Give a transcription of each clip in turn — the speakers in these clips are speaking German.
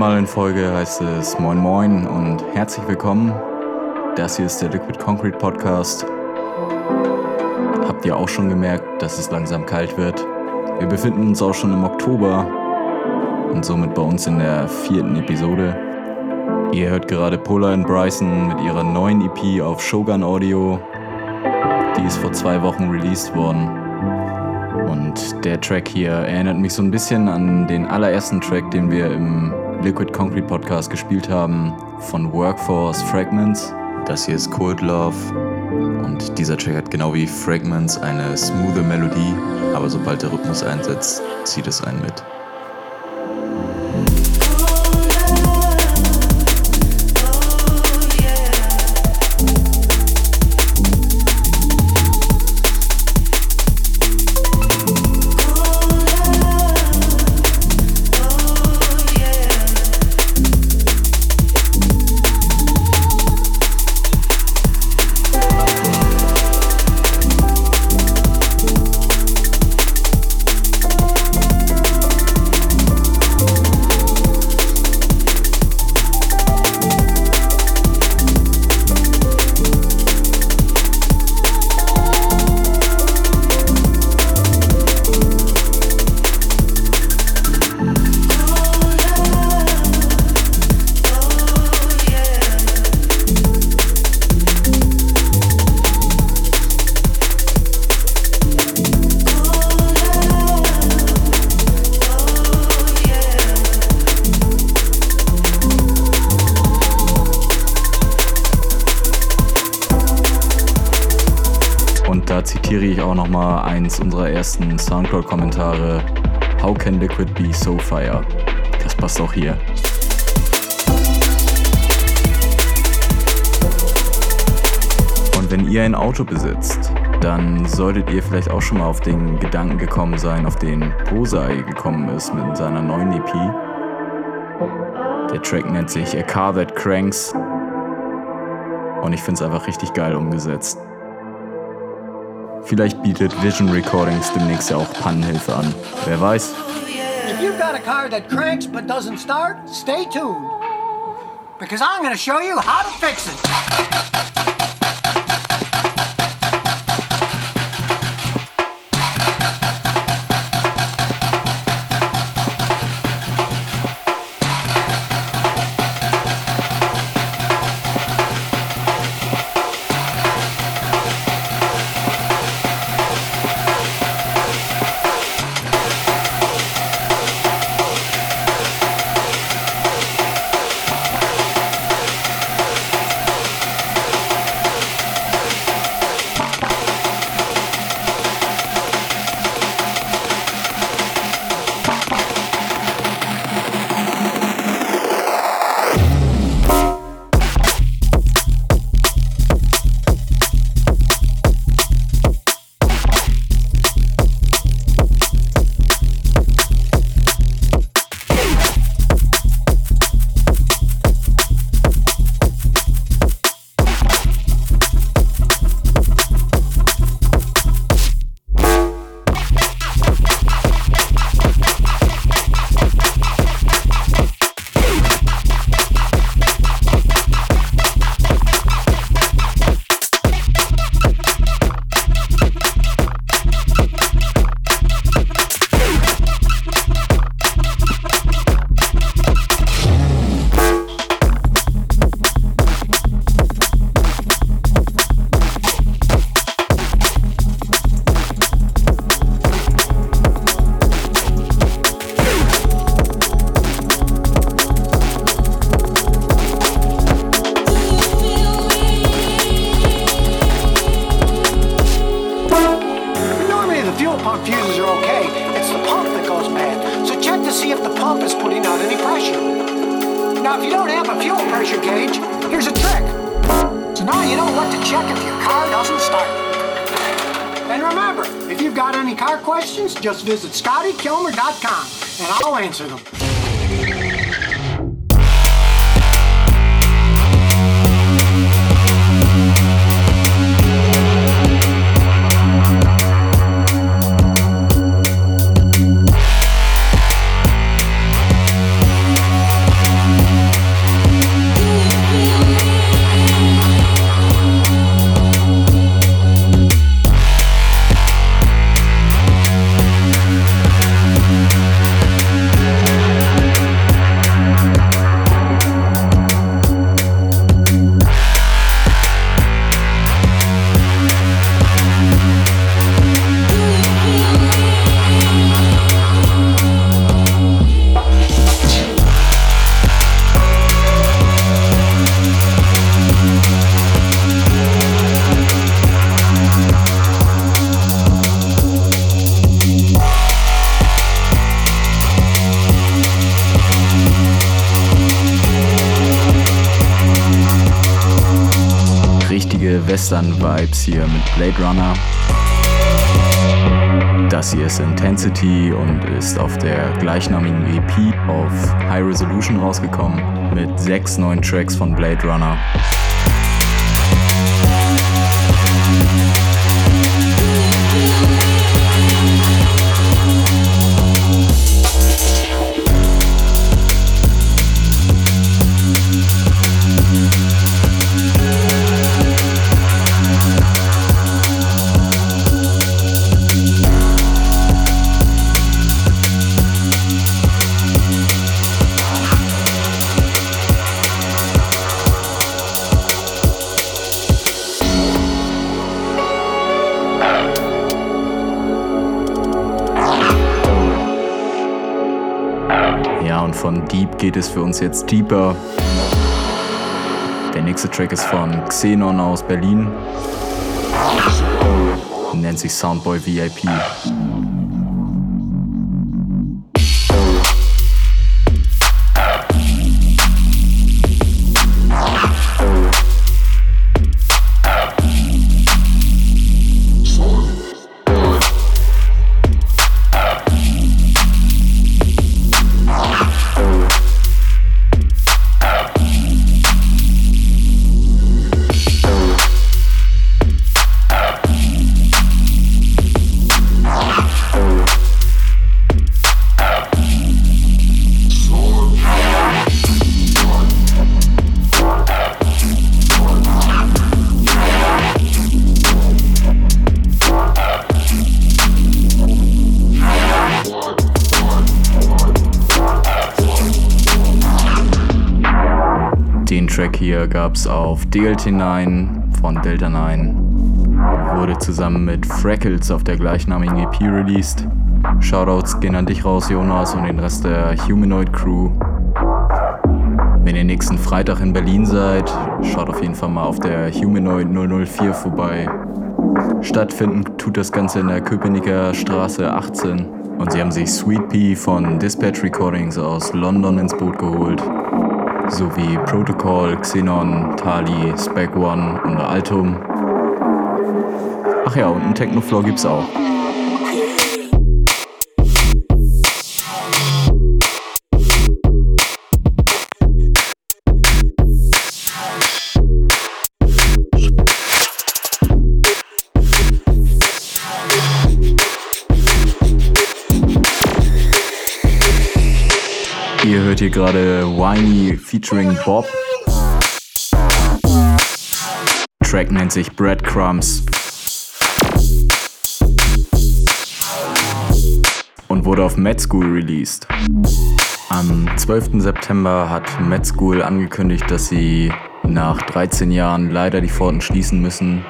Mal in Folge heißt es Moin Moin und herzlich willkommen. Das hier ist der Liquid Concrete Podcast. Habt ihr auch schon gemerkt, dass es langsam kalt wird? Wir befinden uns auch schon im Oktober und somit bei uns in der vierten Episode. Ihr hört gerade Polar and Bryson mit ihrer neuen EP auf Shogun Audio. Die ist vor zwei Wochen released worden. Und der Track hier erinnert mich so ein bisschen an den allerersten Track, den wir im Liquid Concrete Podcast gespielt haben, von Workforce Fragments. Das hier ist Cold Love. Und dieser Track hat genau wie Fragments eine smooth Melodie, aber sobald der Rhythmus einsetzt, zieht es einen mit. Eins unserer ersten Soundcloud-Kommentare. How can Liquid be so fire? Das passt auch hier. Und wenn ihr ein Auto besitzt, dann solltet ihr vielleicht auch schon mal auf den Gedanken gekommen sein, auf den Posei gekommen ist mit seiner neuen EP. Der Track nennt sich A Car That Cranks. Und ich finde es einfach richtig geil umgesetzt. Vielleicht bietet Vision Recordings demnächst ja auch Pannenhilfe an. Wer weiß. If you've got a car that cranks but doesn't start, stay tuned. Because I'm gonna show you how to fix it. Western-Vibes hier mit Blade Runner. Das hier ist Intensity und ist auf der gleichnamigen EP auf High Resolution rausgekommen mit sechs neuen Tracks von Blade Runner. Geht es für uns jetzt deeper. Der nächste Track ist von Xenon aus Berlin. Nennt sich Soundboy VIP. Gab es auf DLT9 von Delta 9. Wurde zusammen mit Freckles auf der gleichnamigen EP released. Shoutouts gehen an dich raus, Jonas, und den Rest der Humanoid Crew. Wenn ihr nächsten Freitag in Berlin seid, schaut auf jeden Fall mal auf der Humanoid 004 vorbei. Stattfinden tut das Ganze in der Köpenicker Straße 18 und sie haben sich Sweet Pea von Dispatch Recordings aus London ins Boot geholt sowie Protocol, Xenon, Tali, Spec One und Altum. Ach ja, und einen Technofloor gibt's auch. Hier gerade Whiny featuring Bob. Track nennt sich Breadcrumbs. Und wurde auf Med School released. Am 12. September hat Med School angekündigt, dass sie nach 13 Jahren leider die Pforten schließen müssen.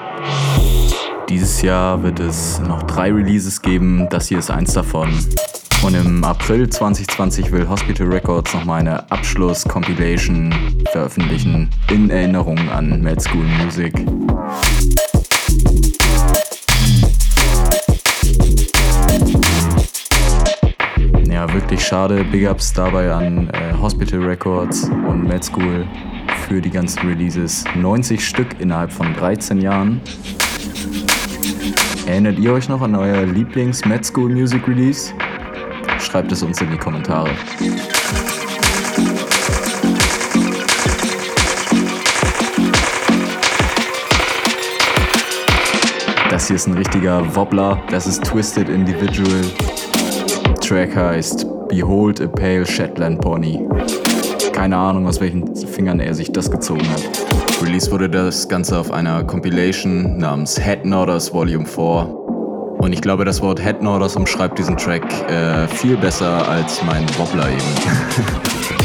Dieses Jahr wird es noch drei Releases geben, das hier ist eins davon. Und im April 2020 will Hospital Records nochmal eine Abschluss-Compilation veröffentlichen in Erinnerung an Mad School Music. Ja, wirklich schade. Big Ups dabei an äh, Hospital Records und Mad School für die ganzen Releases. 90 Stück innerhalb von 13 Jahren. Erinnert ihr euch noch an euer Lieblings-Mad School Music Release? Schreibt es uns in die Kommentare. Das hier ist ein richtiger Wobbler. Das ist Twisted Individual. Track heißt Behold a Pale Shetland Pony. Keine Ahnung, aus welchen Fingern er sich das gezogen hat. Release wurde das Ganze auf einer Compilation namens Head Nodders Volume 4 und ich glaube, das Wort Head Norders umschreibt diesen Track äh, viel besser als mein Wobbler eben.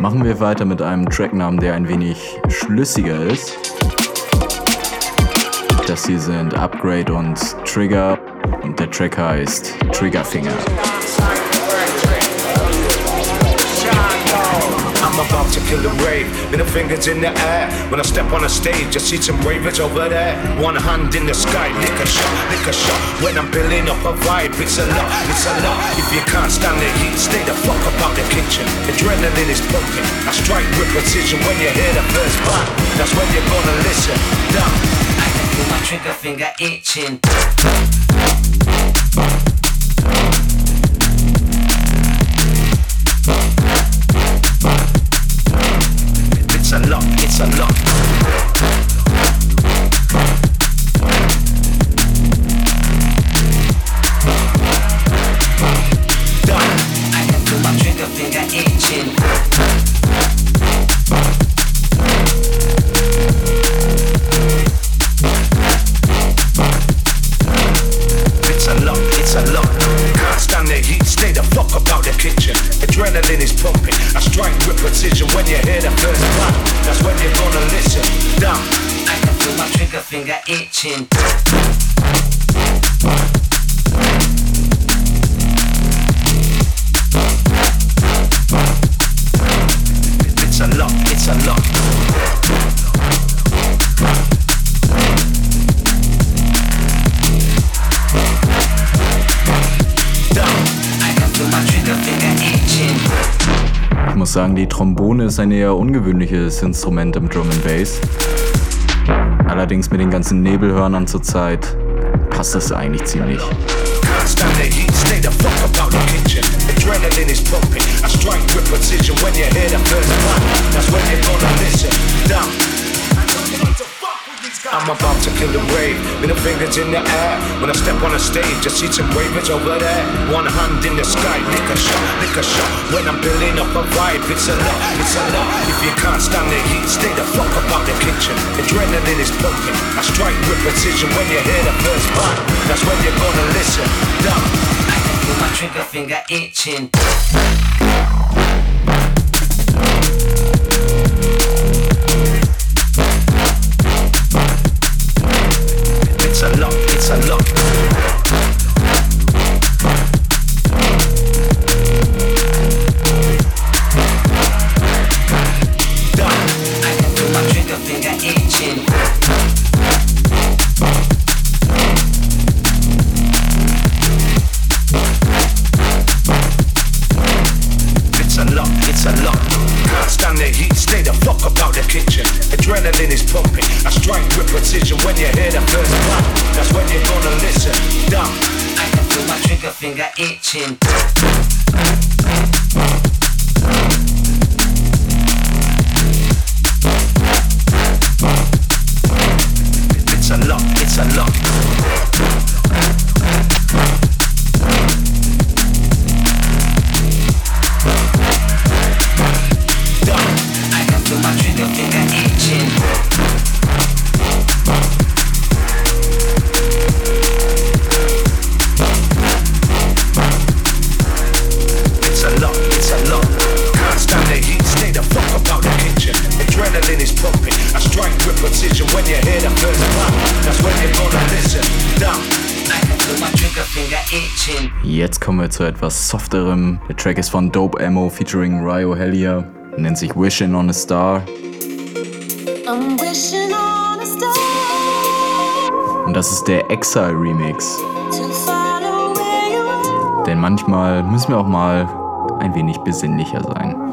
Machen wir weiter mit einem Tracknamen, der ein wenig schlüssiger ist. Das hier sind Upgrade und Trigger und der Track heißt Triggerfinger. About to kill a rave. Middle fingers in the air. When I step on a stage, I see some ravers over there. One hand in the sky, lick a shot, lick a shot. When I'm building up a vibe, it's a lot, it's a lot. If you can't stand the heat, stay the fuck up out the kitchen. Adrenaline is pumping. I strike with precision when you hear the first bang. That's when you're gonna listen. Down. I can feel my trigger finger itching. Itching. Ich muss sagen, die Trombone ist ein eher ungewöhnliches Instrument im Drum and Bass. Allerdings mit den ganzen Nebelhörnern zurzeit passt das eigentlich ziemlich. Down. I'm about to kill the rave, middle fingers in the air. When I step on a stage, I see some ravers over there. One hand in the sky, lick a shot, lick a shot. When I'm building up a vibe, it's a lot, it's a lot. If you can't stand the heat, stay the fuck up out the kitchen. Adrenaline is pumping. I strike with precision when you hear the first bang. That's when you're gonna listen. Down. I can feel my trigger finger itching. Kommen wir zu etwas softerem. Der Track ist von Dope Ammo featuring Ryo Hellier. Nennt sich Wishing on a Star. Und das ist der Exile Remix. Denn manchmal müssen wir auch mal ein wenig besinnlicher sein.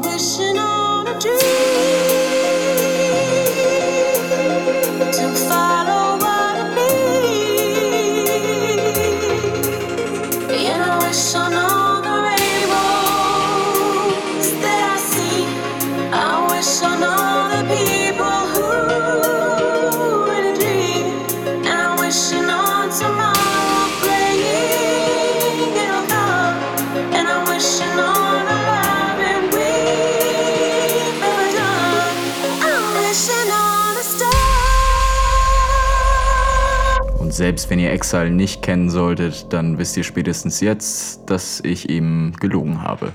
wenn ihr Exile nicht kennen solltet, dann wisst ihr spätestens jetzt, dass ich ihm gelogen habe.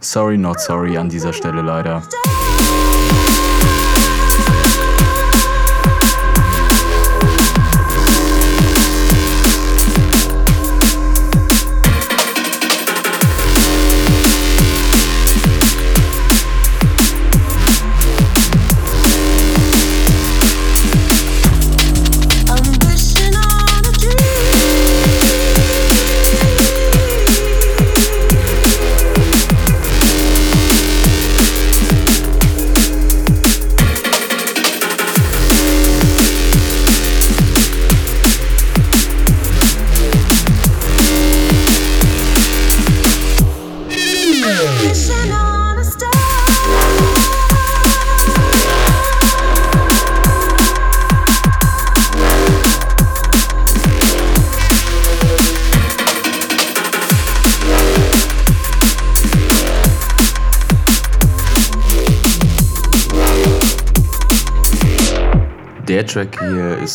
Sorry, not sorry an dieser Stelle leider.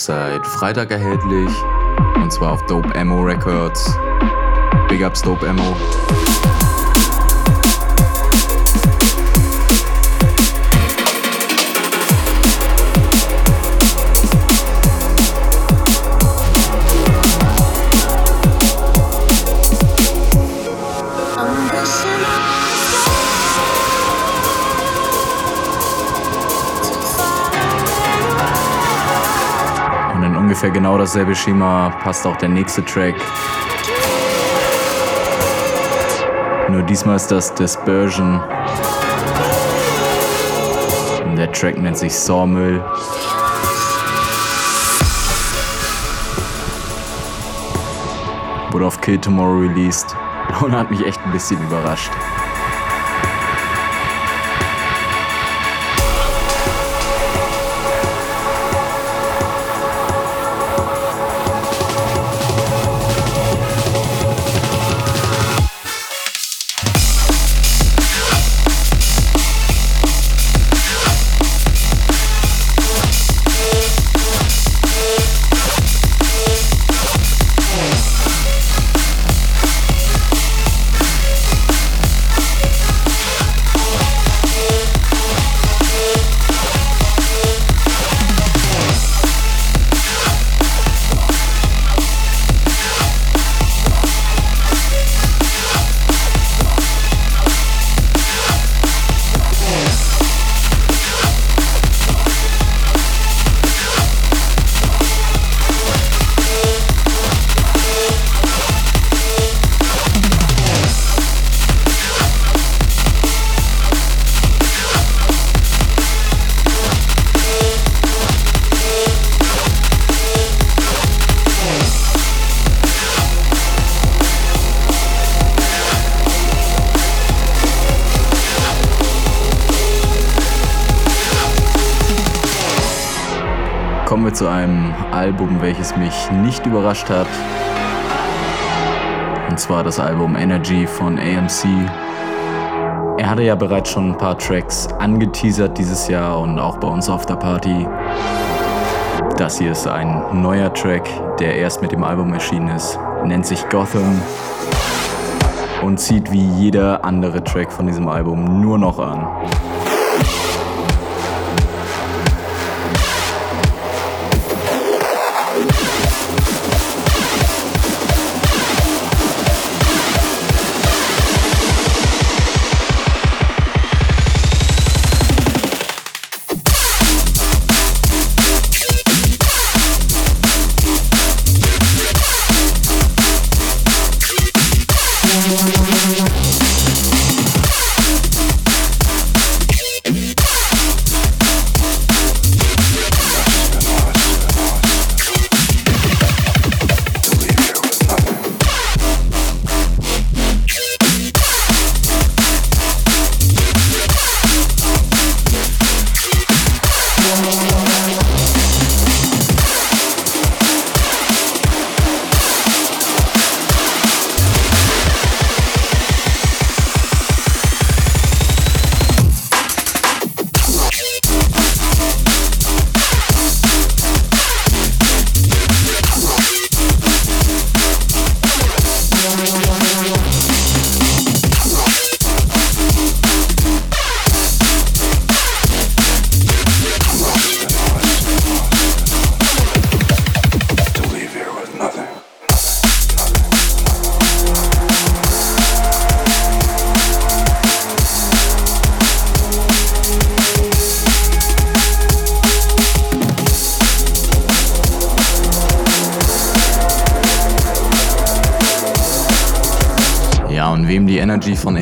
Ist seit Freitag erhältlich und zwar auf Dope Ammo Records. Big ups Dope Ammo. Ungefähr genau dasselbe Schema passt auch der nächste Track. Nur diesmal ist das Dispersion. Und der Track nennt sich Sawmill. Wurde auf Kill Tomorrow released und hat mich echt ein bisschen überrascht. Album, welches mich nicht überrascht hat. Und zwar das Album Energy von AMC. Er hatte ja bereits schon ein paar Tracks angeteasert dieses Jahr und auch bei uns auf der Party. Das hier ist ein neuer Track, der erst mit dem Album erschienen ist. Nennt sich Gotham und zieht wie jeder andere Track von diesem Album nur noch an.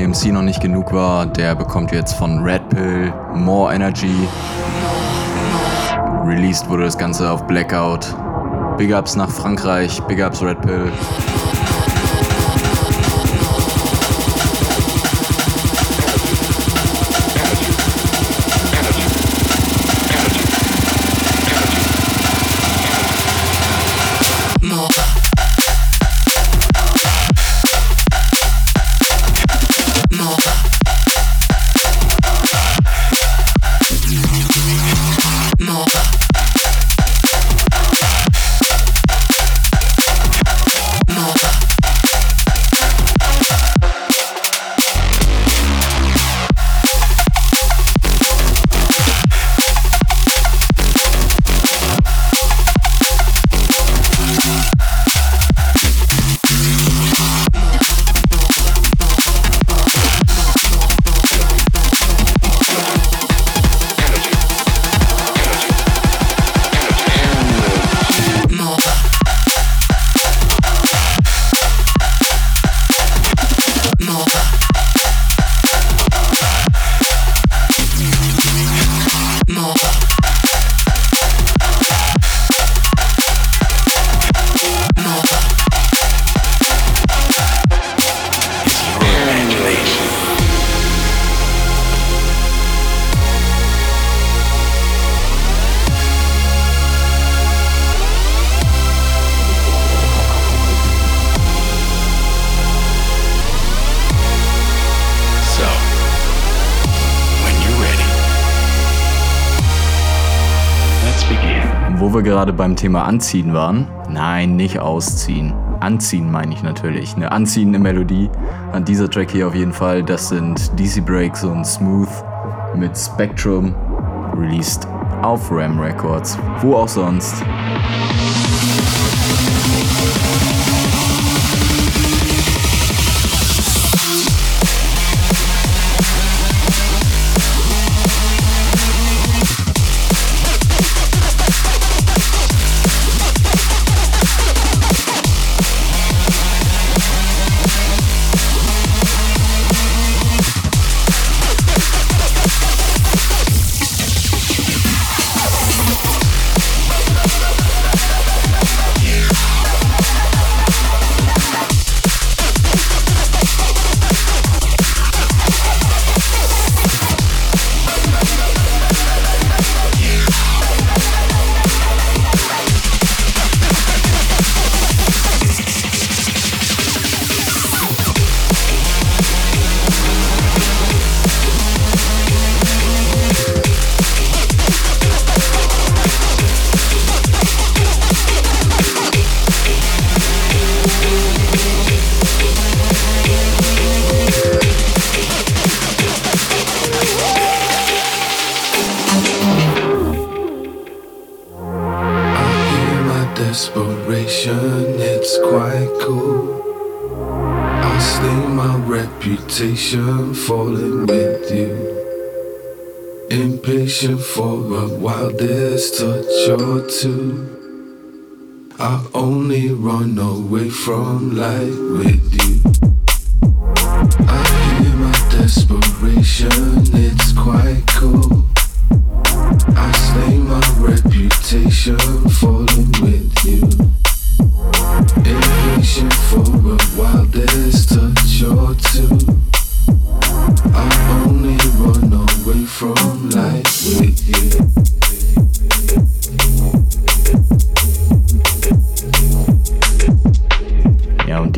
AMC noch nicht genug war, der bekommt jetzt von Red Pill More Energy. Released wurde das Ganze auf Blackout. Big Ups nach Frankreich, Big Ups Red Pill. Gerade beim Thema Anziehen waren, nein, nicht ausziehen. Anziehen meine ich natürlich. Eine anziehende Melodie an dieser Track hier auf jeden Fall. Das sind DC Breaks und Smooth mit Spectrum, released auf Ram Records. Wo auch sonst.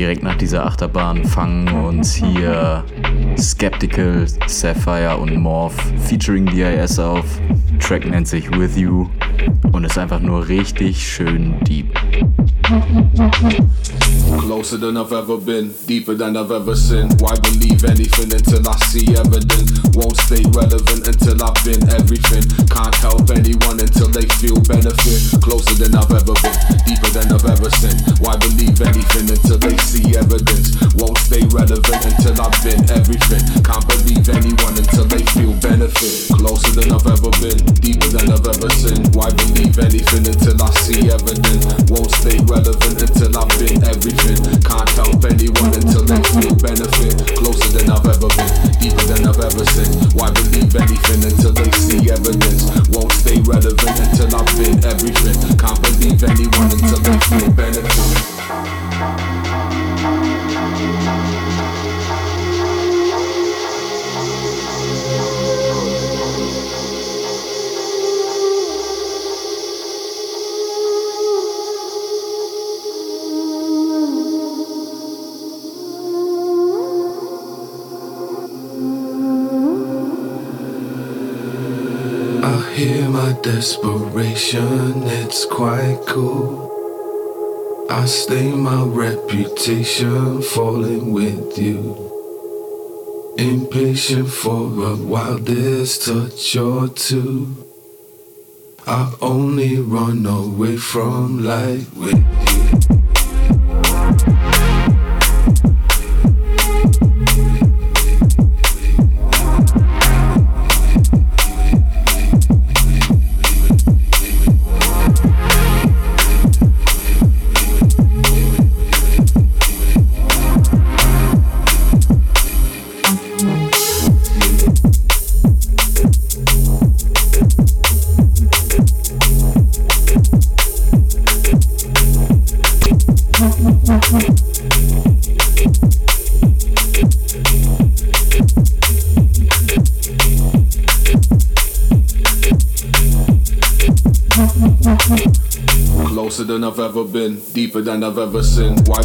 Direkt nach dieser Achterbahn fangen uns hier Skeptical, Sapphire und Morph featuring DIS auf. Track nennt sich With You und ist einfach nur richtig schön deep. Closer than I've ever been, deeper than I've ever seen. Why believe anything until I see evidence? Won't stay relevant until I've been everything. Can't help anyone until they feel benefit. Closer than I've ever been, deeper than I've ever seen. Why believe anything until they see evidence? Won't stay relevant until I've been everything. Can't believe anyone until they feel benefit. Closer than I've ever been, deeper than I've ever seen. Why believe anything until I see evidence? Won't stay relevant until I've been everything. Can't help anyone until they feel benefit. Closer than I've ever been, deeper than I've ever sinned. Why believe anything until they see evidence? Won't stay relevant until I've been everything. Can't believe anyone until they feel benefit. Desperation, it's quite cool. I stay my reputation falling with you. Impatient for a wildest touch or two. I only run away from light with you. Than I've ever. Why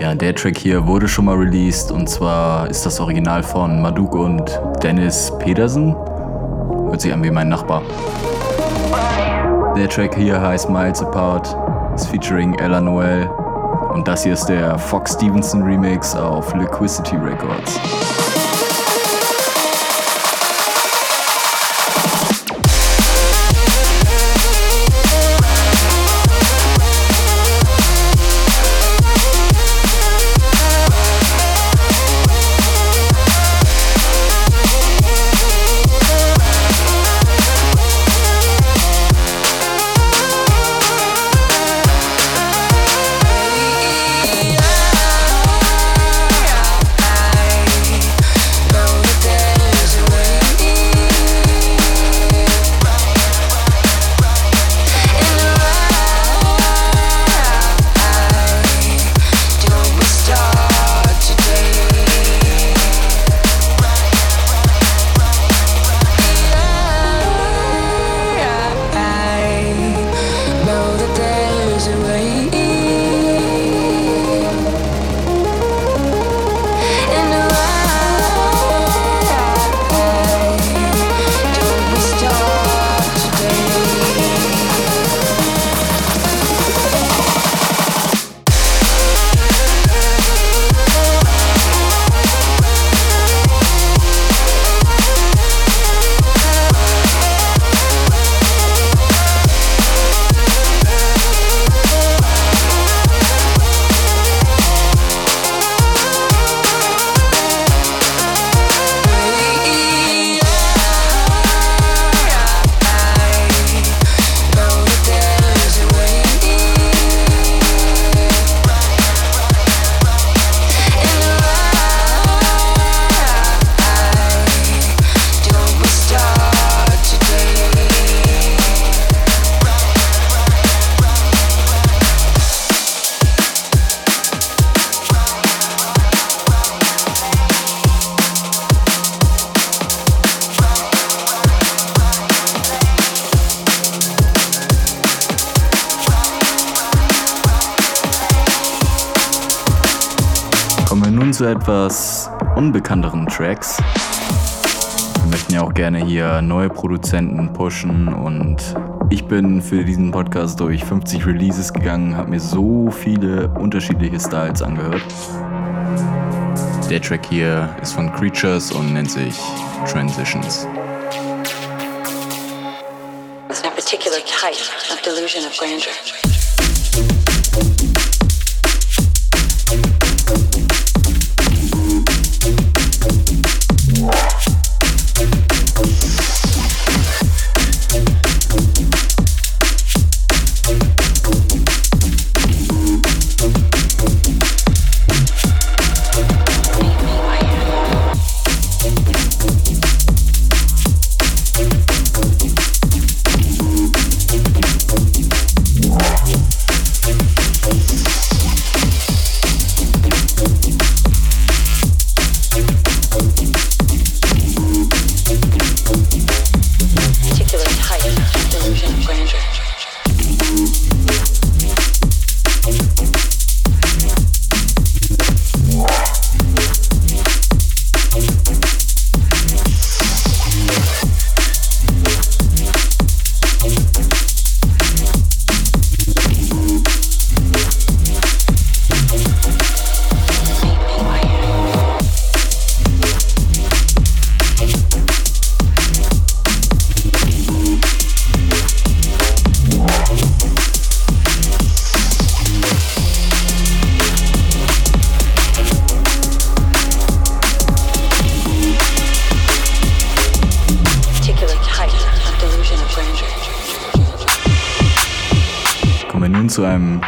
Ja, der Track hier wurde schon mal released und zwar ist das Original von Maduk und Dennis Pedersen. Hört sich an wie mein Nachbar. Der Track hier heißt Miles Apart, ist featuring Ella Noel und das hier ist der Fox Stevenson Remix auf Liquidity Records. Etwas unbekannteren Tracks. Wir möchten ja auch gerne hier neue Produzenten pushen und ich bin für diesen Podcast durch 50 Releases gegangen, habe mir so viele unterschiedliche Styles angehört. Der Track hier ist von Creatures und nennt sich Transitions. It's a particular type of delusion of grandeur.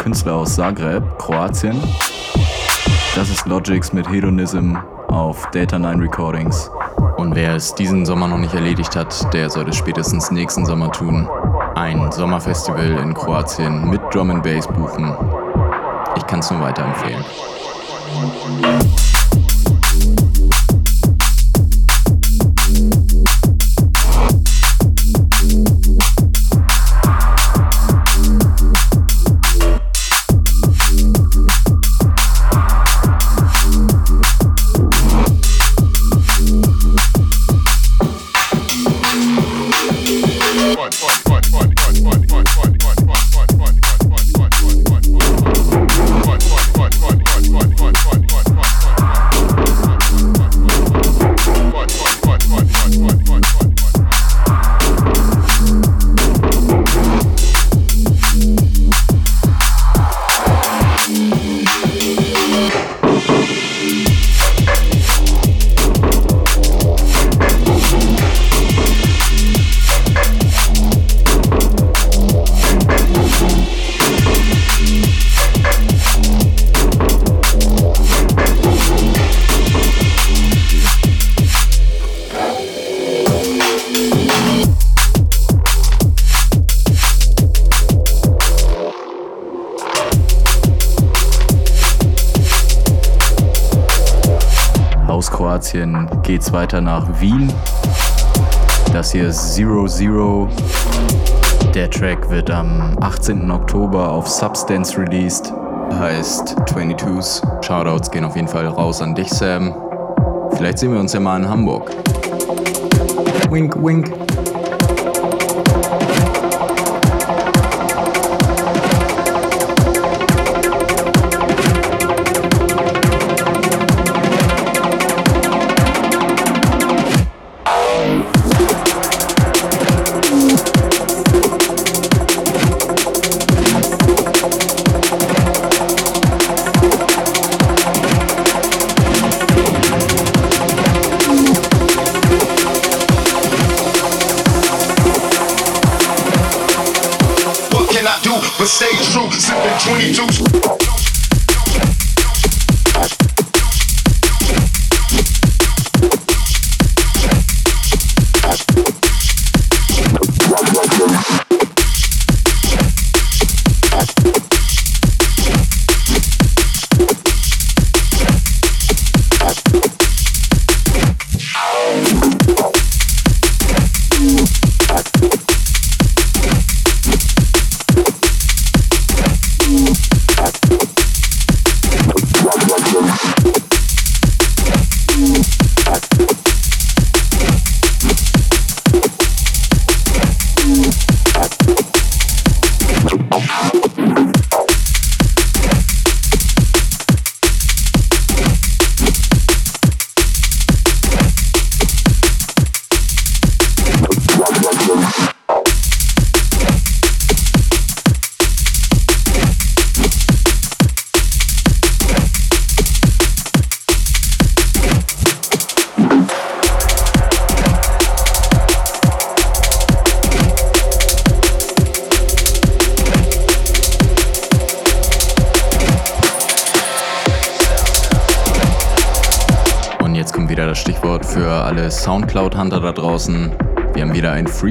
Künstler aus Zagreb, Kroatien. Das ist Logix mit Hedonism auf Data 9 Recordings. Und wer es diesen Sommer noch nicht erledigt hat, der sollte es spätestens nächsten Sommer tun. Ein Sommerfestival in Kroatien mit Drum and Bass buchen. Ich kann es nur weiterempfehlen. Geht's weiter nach Wien. Das hier ist Zero Zero. Der Track wird am 18. Oktober auf Substance released. Heißt 22s. Shoutouts gehen auf jeden Fall raus an dich, Sam. Vielleicht sehen wir uns ja mal in Hamburg. Wink, wink.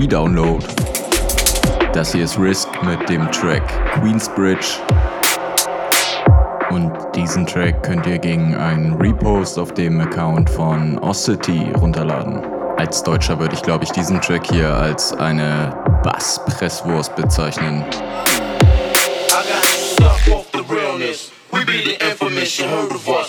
Free-Download. Das hier ist Risk mit dem Track Queensbridge. Und diesen Track könnt ihr gegen einen Repost auf dem Account von Ossity runterladen. Als Deutscher würde ich, glaube ich, diesen Track hier als eine Bass-Presswurst bezeichnen. I got stuck off the realness. We be the infamous, heard of us.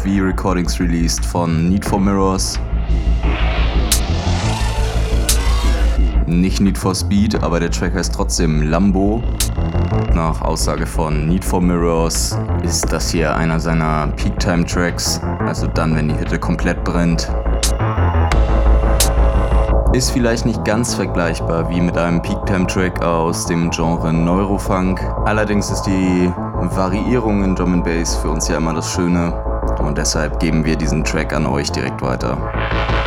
Auf V-Recordings released von Need for Mirrors. Nicht Need for Speed, aber der Track heißt trotzdem Lambo. Nach Aussage von Need for Mirrors ist das hier einer seiner Peak-Time-Tracks, also dann, wenn die Hütte komplett brennt. Ist vielleicht nicht ganz vergleichbar wie mit einem Peak-Time-Track aus dem Genre Neurofunk. Allerdings ist die Variierung in Drum Bass für uns ja immer das Schöne und deshalb geben wir diesen Track an euch direkt weiter.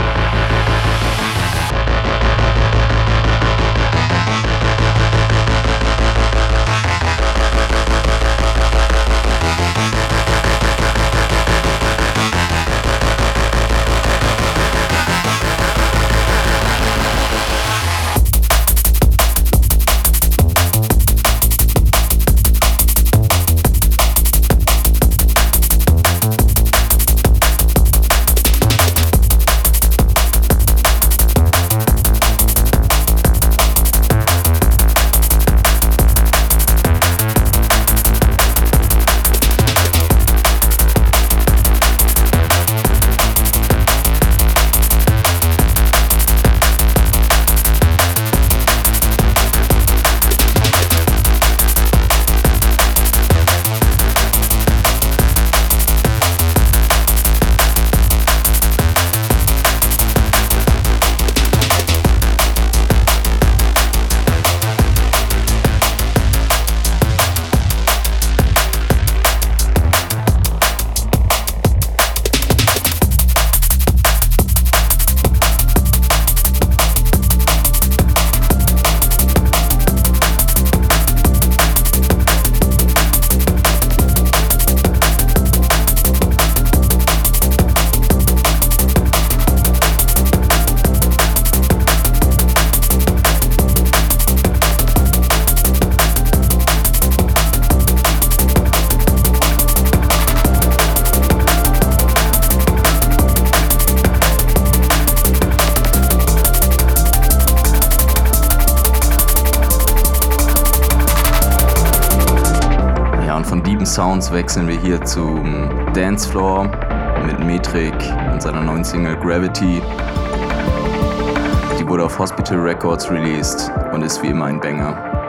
Zum Dancefloor mit Metrik und seiner neuen Single Gravity. Die wurde auf Hospital Records released und ist wie immer ein Banger.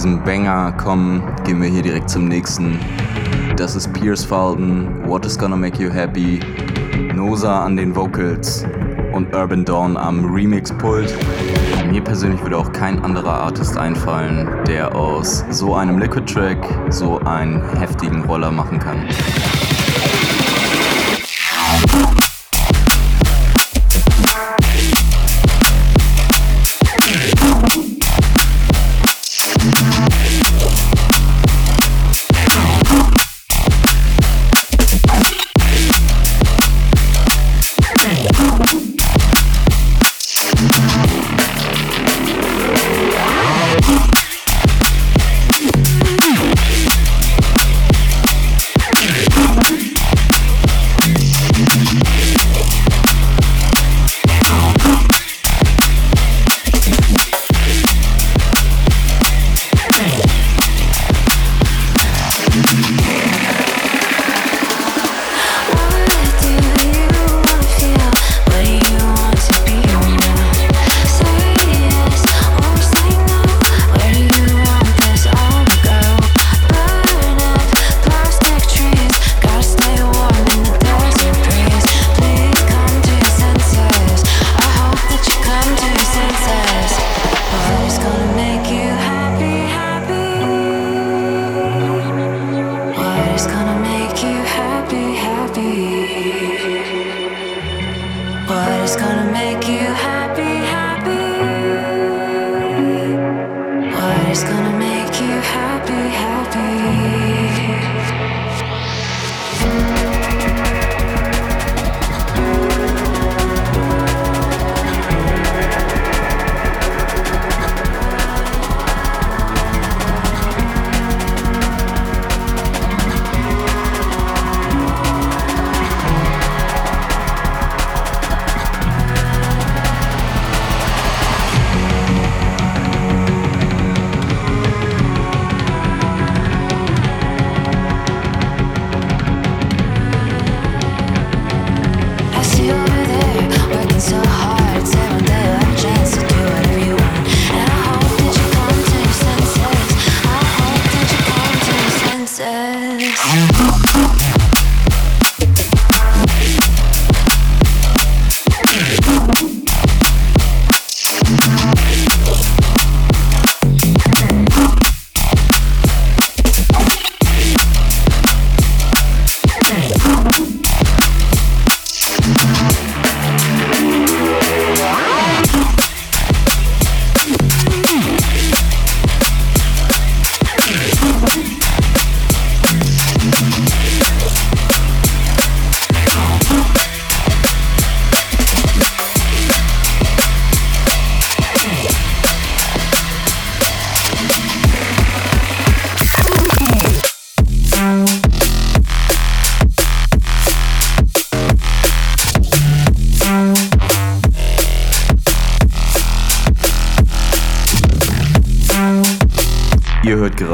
diesem Banger kommen, gehen wir hier direkt zum nächsten. Das ist Pierce Falden, What is Gonna Make You Happy, Nosa an den Vocals und Urban Dawn am Remix-Pult. Mir persönlich würde auch kein anderer Artist einfallen, der aus so einem Liquid-Track so einen heftigen Roller machen kann.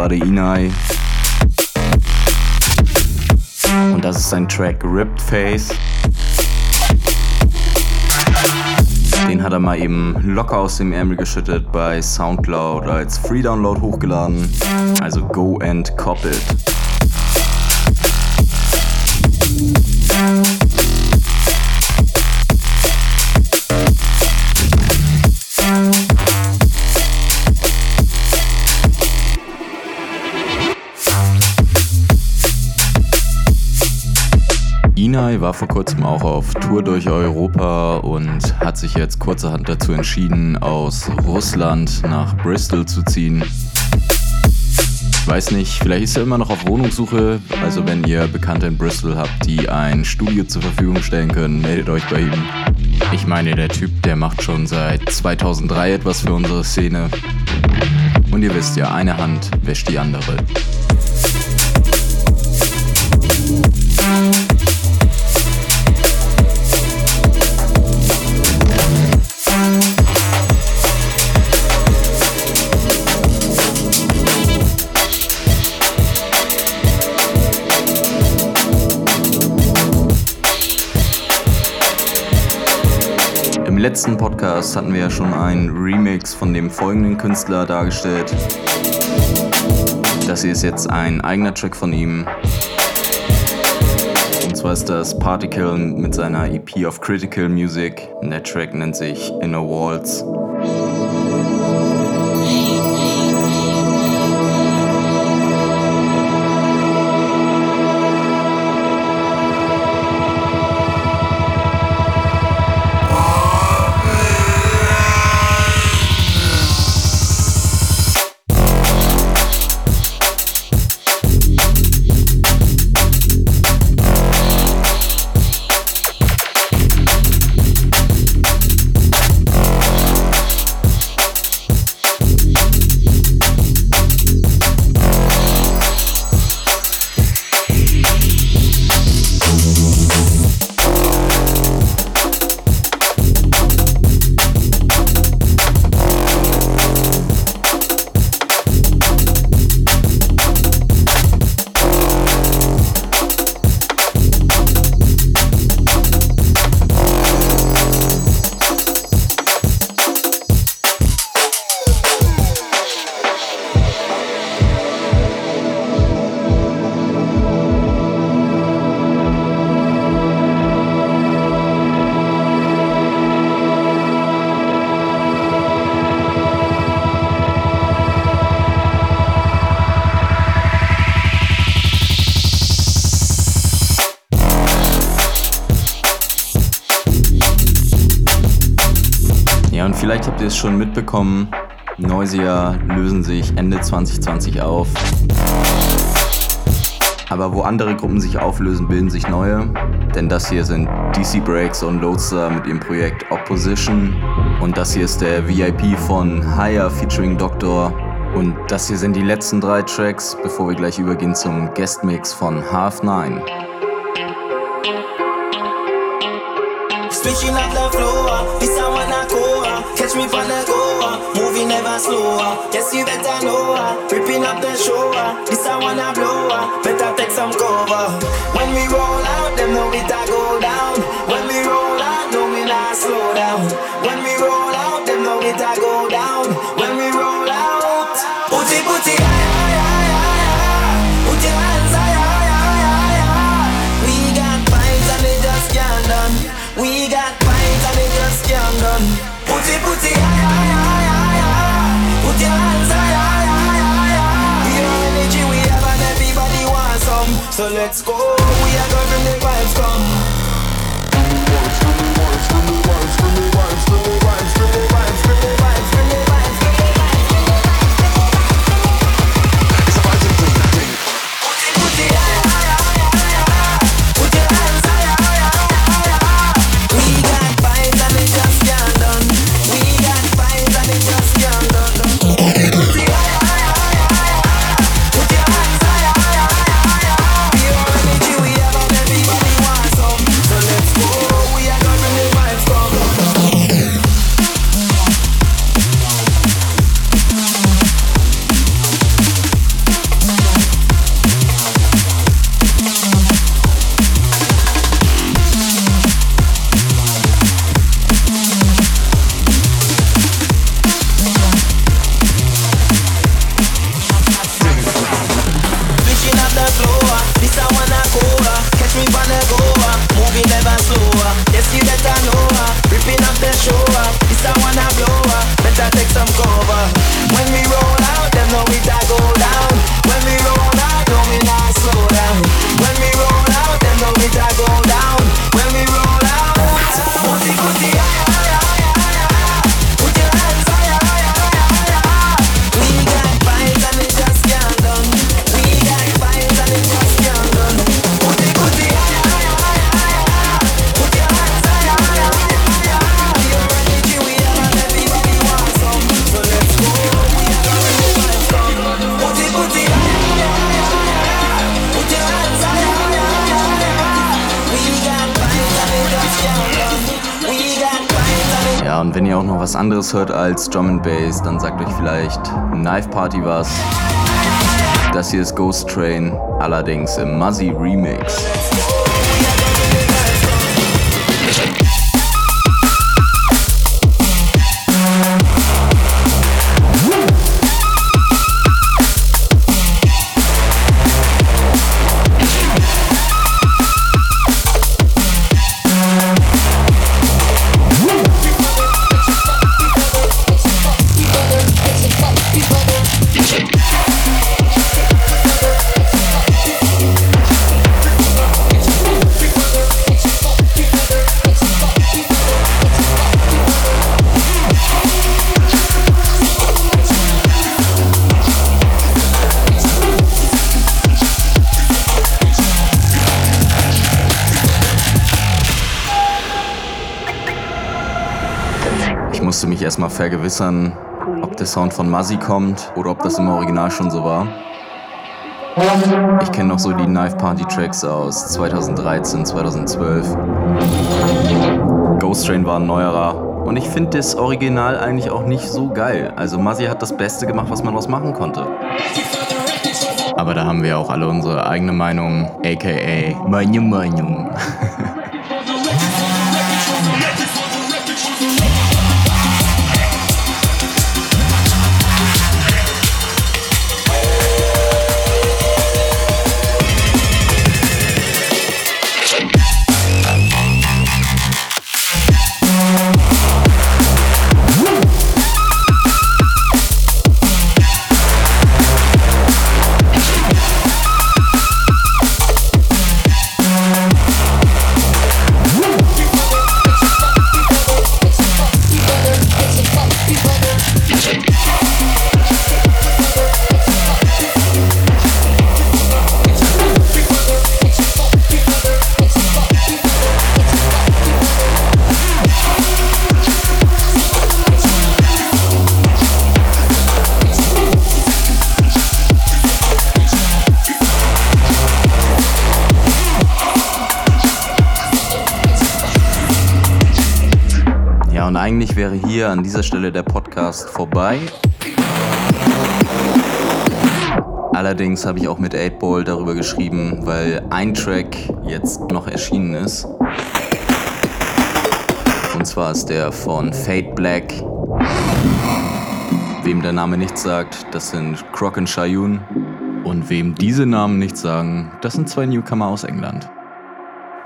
Gerade Inai. Und das ist sein Track Ripped Face. Den hat er mal eben locker aus dem Ärmel geschüttet bei Soundcloud als Free Download hochgeladen. Also go and cop it. Inai war vor kurzem auch auf Tour durch Europa und hat sich jetzt kurzerhand dazu entschieden, aus Russland nach Bristol zu ziehen. Ich weiß nicht, vielleicht ist er immer noch auf Wohnungssuche. Also wenn ihr Bekannte in Bristol habt, die ein Studio zur Verfügung stellen können, meldet euch bei ihm. Ich meine, der Typ, der macht schon seit 2003 etwas für unsere Szene. Und ihr wisst ja, eine Hand wäscht die andere. Letzten Podcast hatten wir ja schon einen Remix von dem folgenden Künstler dargestellt. Das hier ist jetzt ein eigener Track von ihm. Und zwar ist das Particle mit seiner EP of Critical Music. Und der Track nennt sich Inner Walls. Ihr es schon mitbekommen, Noisia lösen sich Ende 2020 auf. Aber wo andere Gruppen sich auflösen, bilden sich neue. Denn das hier sind DC Breaks und Loadstar mit ihrem Projekt Opposition. Und das hier ist der VIP von Higher featuring Doctor. Und das hier sind die letzten drei Tracks, bevor wir gleich übergehen zum Guestmix von Half Nine. Switching up the floor, me on the go, moving never slower. Guess you better know, ripping up the show. This I wanna blow, better take some cover. When we roll out, them know it a go down. So let's go. We are going from the vibes come. We anderes hört als Drum and Bass, dann sagt euch vielleicht Knife Party was. Das hier ist Ghost Train, allerdings im Muzzy Remix. Erstmal vergewissern, ob der Sound von Muzzy kommt oder ob das im Original schon so war. Ich kenne noch so die Knife Party Tracks aus 2013, 2012. Ghost Train war ein neuerer. Und ich finde das Original eigentlich auch nicht so geil. Also Muzzy hat das Beste gemacht, was man was machen konnte. Aber da haben wir auch alle unsere eigene Meinung, aka meine Meinung. hier an dieser Stelle der Podcast vorbei. Allerdings habe ich auch mit 8-Ball darüber geschrieben, weil ein Track jetzt noch erschienen ist. Und zwar ist der von Fade Black. Wem der Name nichts sagt, das sind Croc und Shayun. Und wem diese Namen nichts sagen, das sind zwei Newcomer aus England.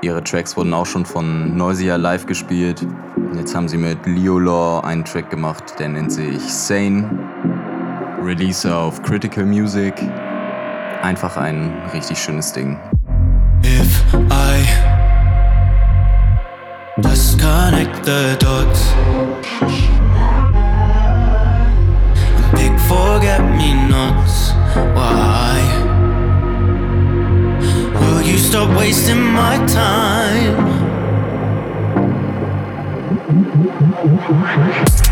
Ihre Tracks wurden auch schon von Noisia live gespielt. Jetzt haben sie mit Leo Law einen Track gemacht, der nennt sich Sane. Release auf Critical Music. Einfach ein richtig schönes Ding. If I disconnect the dots, big forget me nots. Why will you stop wasting my time? Mm-hmm.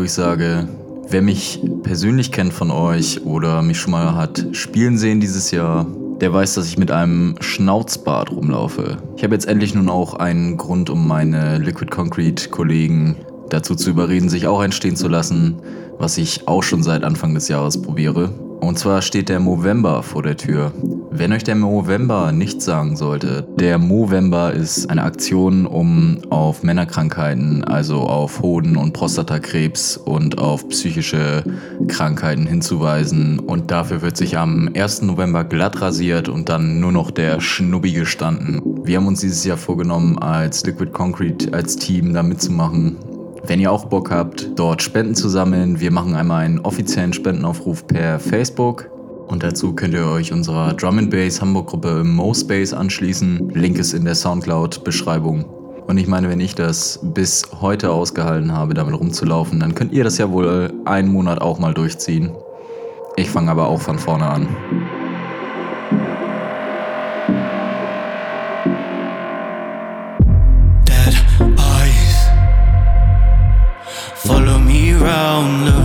Durchsage. Wer mich persönlich kennt von euch oder mich schon mal hat spielen sehen dieses Jahr, der weiß, dass ich mit einem Schnauzbart rumlaufe. Ich habe jetzt endlich nun auch einen Grund, um meine Liquid Concrete Kollegen dazu zu überreden, sich auch einstehen zu lassen, was ich auch schon seit Anfang des Jahres probiere. Und zwar steht der Movember vor der Tür. Wenn euch der Movember nichts sagen sollte, der Movember ist eine Aktion, um auf Männerkrankheiten, also auf Hoden- und Prostatakrebs und auf psychische Krankheiten hinzuweisen. Und dafür wird sich am 1. November glatt rasiert und dann nur noch der Schnubbi gestanden. Wir haben uns dieses Jahr vorgenommen, als Liquid Concrete, als Team da mitzumachen. Wenn ihr auch Bock habt, dort Spenden zu sammeln, wir machen einmal einen offiziellen Spendenaufruf per Facebook. Und dazu könnt ihr euch unserer Drum Bass Hamburg Gruppe MoSpace anschließen. Link ist in der Soundcloud-Beschreibung. Und ich meine, wenn ich das bis heute ausgehalten habe, damit rumzulaufen, dann könnt ihr das ja wohl einen Monat auch mal durchziehen. Ich fange aber auch von vorne an. Dead eyes follow me round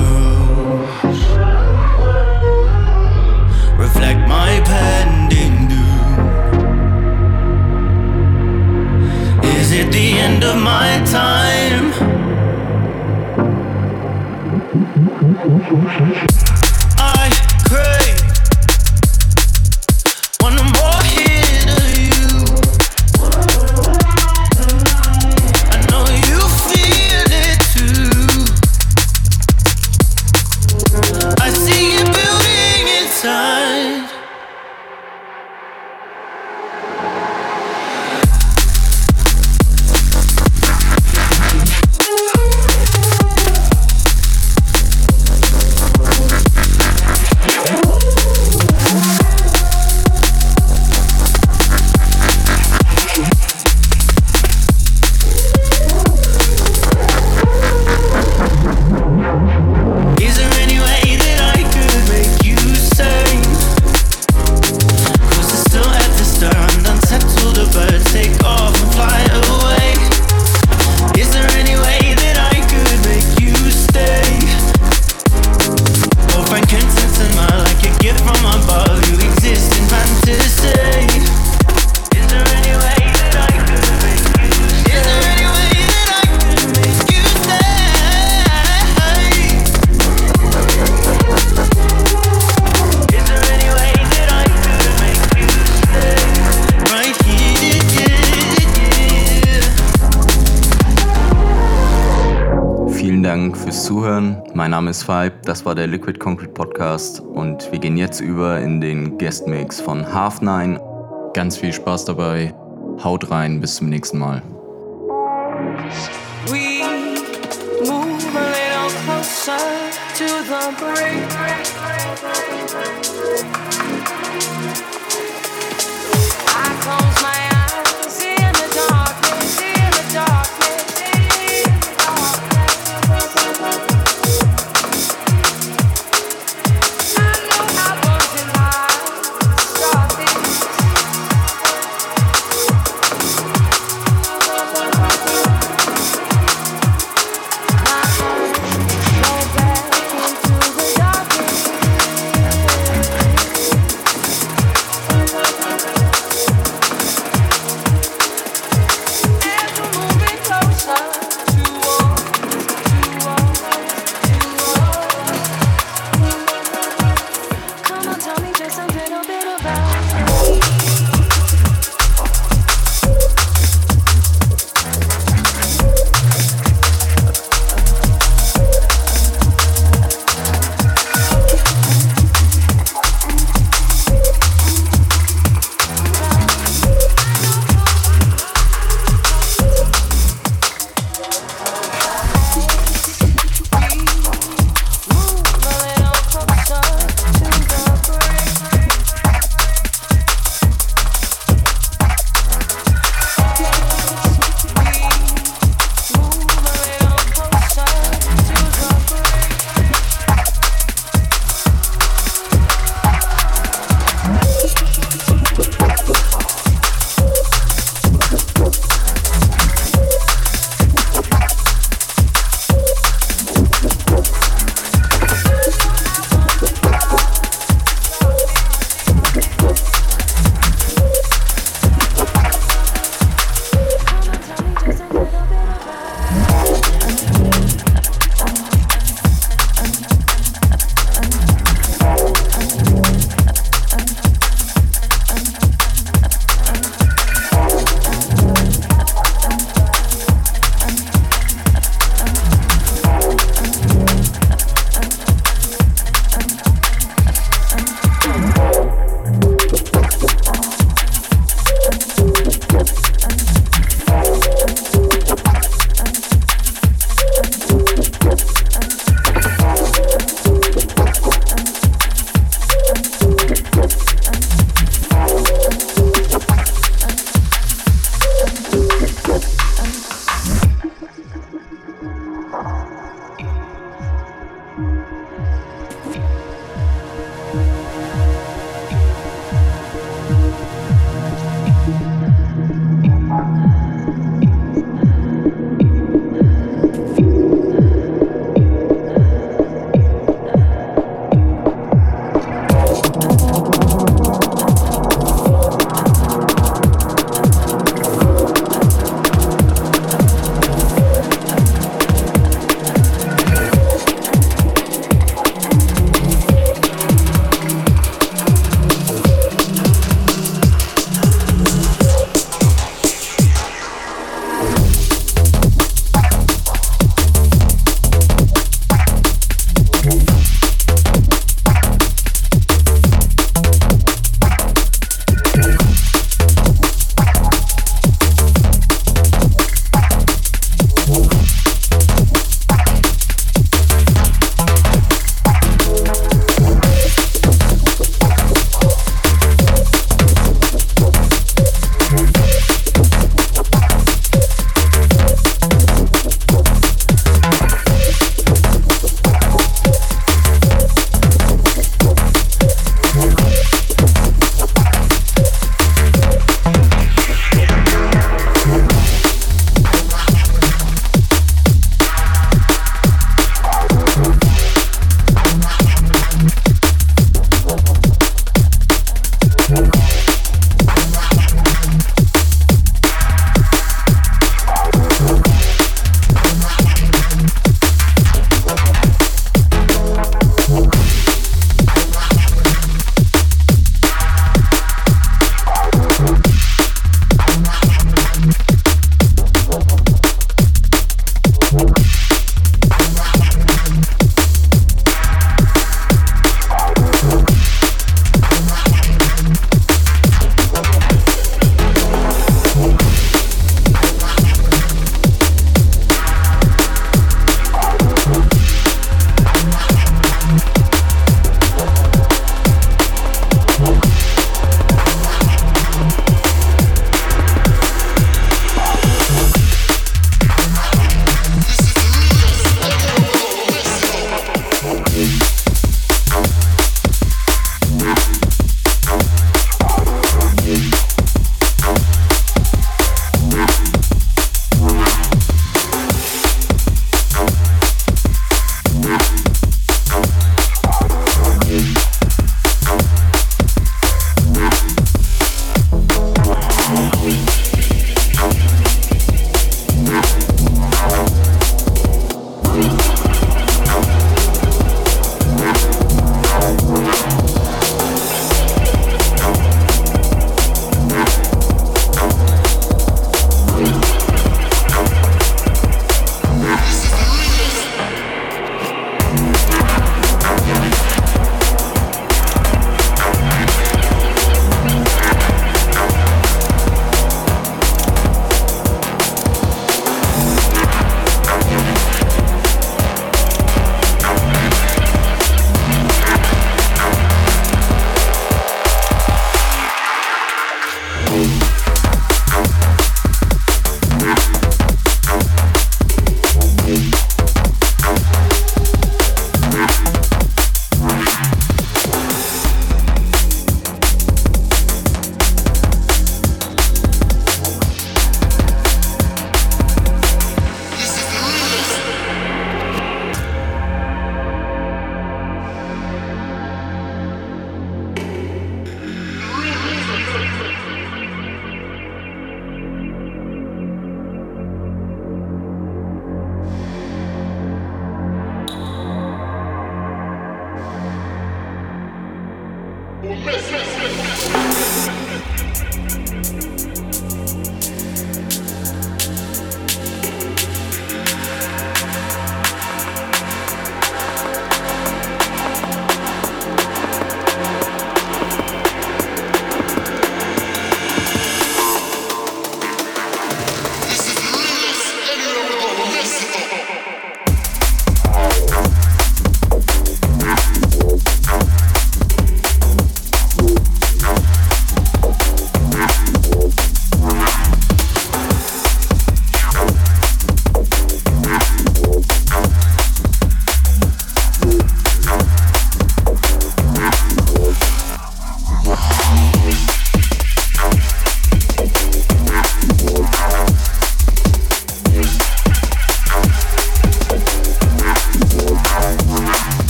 end of my time? Mein Name ist Vibe, das war der Liquid Concrete Podcast und wir gehen jetzt über in den Guest Mix von Half Nine. Ganz viel Spaß dabei. Haut rein, bis zum nächsten Mal.